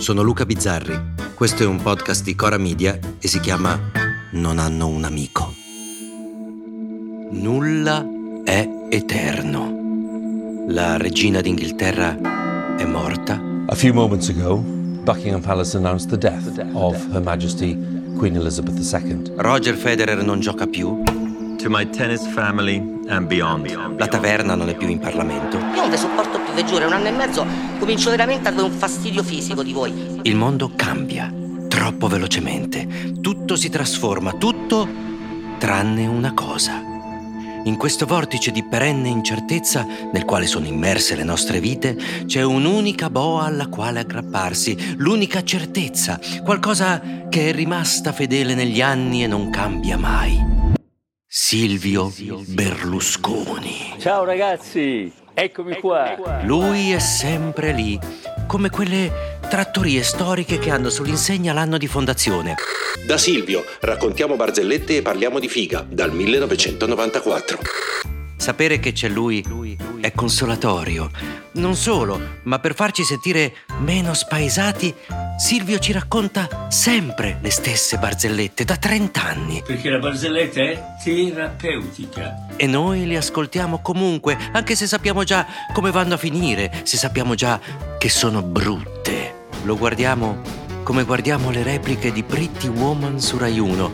sono Luca Bizzarri. Questo è un podcast di Cora Media e si chiama Non hanno un amico. Nulla è eterno. La regina d'Inghilterra è morta. A few moments ago, Buckingham Palace announced the death of Her Majesty Queen Elizabeth II. Roger Federer non gioca più. To my tennis family and beyond. La taverna non è più in Parlamento. Io non vi sopporto più, vi giuro, è un anno e mezzo comincio veramente ad avere un fastidio fisico di voi. Il mondo cambia troppo velocemente. Tutto si trasforma, tutto tranne una cosa. In questo vortice di perenne incertezza nel quale sono immerse le nostre vite, c'è un'unica boa alla quale aggrapparsi, l'unica certezza, qualcosa che è rimasta fedele negli anni e non cambia mai. Silvio Berlusconi. Ciao ragazzi, eccomi qua. Lui è sempre lì, come quelle trattorie storiche che hanno sull'insegna l'anno di fondazione. Da Silvio raccontiamo barzellette e parliamo di figa dal 1994. Sapere che c'è lui è consolatorio. Non solo, ma per farci sentire meno spaesati, Silvio ci racconta sempre le stesse barzellette da 30 anni. Perché la barzelletta è terapeutica. E noi le ascoltiamo comunque, anche se sappiamo già come vanno a finire, se sappiamo già che sono brutte. Lo guardiamo come guardiamo le repliche di Pretty Woman su Rai 1.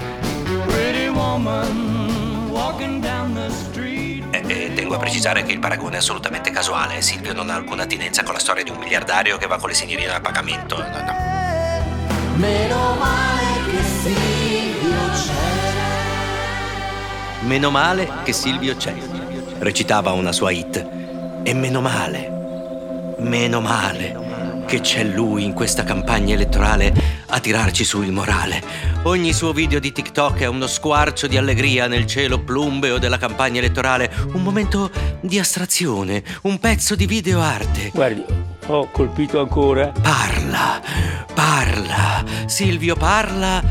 E, e tengo a precisare che il paragone è assolutamente casuale. Silvio non ha alcuna attinenza con la storia di un miliardario che va con le signorine a pagamento. No, no. Meno male che Silvio c'è. Recitava una sua hit. E meno male, meno male che c'è lui in questa campagna elettorale a tirarci su il morale. Ogni suo video di TikTok è uno squarcio di allegria nel cielo plumbeo della campagna elettorale, un momento di astrazione, un pezzo di videoarte. Guardi, ho colpito ancora. Parla, parla, Silvio parla.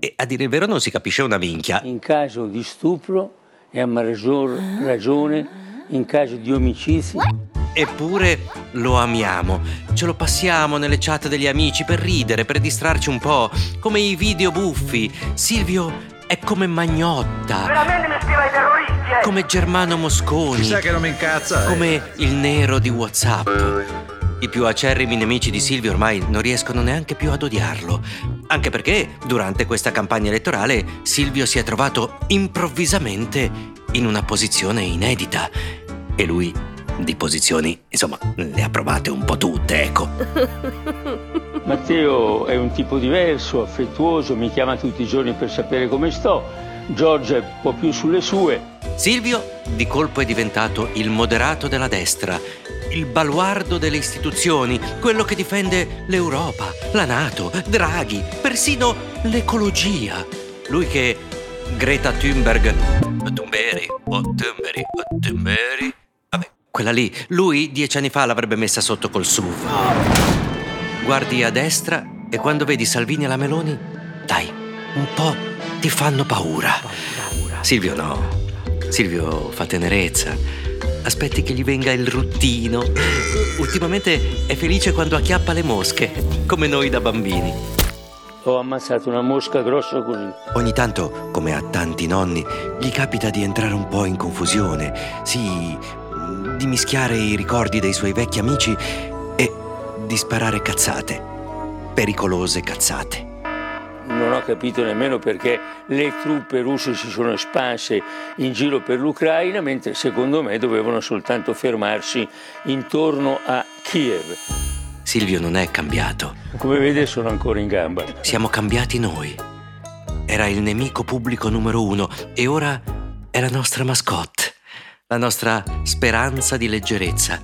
E a dire il vero non si capisce una minchia. In caso di stupro e a maggior ragione in caso di omicidio. Eppure lo amiamo, ce lo passiamo nelle chat degli amici per ridere, per distrarci un po', come i video buffi. Silvio è come Magnotta. Veramente mi ispira ai terroristi, eh! Come Germano Mosconi. Chissà che non mi incazza. eh. Come il nero di WhatsApp. I più acerrimi nemici di Silvio ormai non riescono neanche più ad odiarlo. Anche perché, durante questa campagna elettorale, Silvio si è trovato improvvisamente in una posizione inedita. E lui di posizioni, insomma, le ha provate un po' tutte, ecco. Matteo è un tipo diverso, affettuoso, mi chiama tutti i giorni per sapere come sto. Giorgia è un po' più sulle sue. Silvio di colpo è diventato il moderato della destra, il baluardo delle istituzioni, quello che difende l'Europa, la Nato, Draghi, persino l'ecologia. Lui che Greta Thunberg, Thunberg o Thunberg o Thunberg, vabbè, quella lì, lui dieci anni fa l'avrebbe messa sotto col SUV. Guardi a destra e quando vedi Salvini e la Meloni, dai, un po' ti fanno paura. Silvio no. Silvio fa tenerezza. Aspetti che gli venga il ruttino. Ultimamente è felice quando acchiappa le mosche, come noi da bambini. Ho ammazzato una mosca grossa così. Ogni tanto, come a tanti nonni, gli capita di entrare un po' in confusione, sì, di mischiare i ricordi dei suoi vecchi amici e di sparare cazzate, pericolose cazzate. Non ho capito nemmeno perché le truppe russe si sono espanse in giro per l'Ucraina, mentre secondo me dovevano soltanto fermarsi intorno a Kiev. Silvio non è cambiato, Come vede sono ancora in gamba. siamo cambiati noi. Era il nemico pubblico numero uno e ora è la nostra mascotte, la nostra speranza di leggerezza.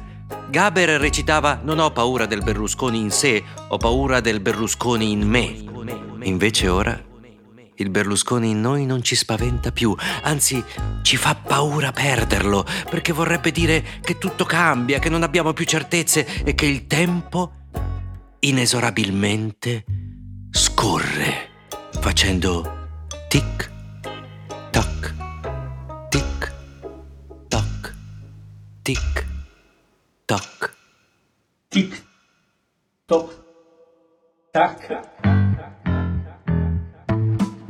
Gaber recitava Non ho paura del Berlusconi in sé, ho paura del Berlusconi in me. Invece ora il Berlusconi in noi non ci spaventa più, anzi ci fa paura perderlo, perché vorrebbe dire che tutto cambia, che non abbiamo più certezze e che il tempo inesorabilmente scorre, facendo tic tac, tic tac, tic tac. Tic, toc, tac.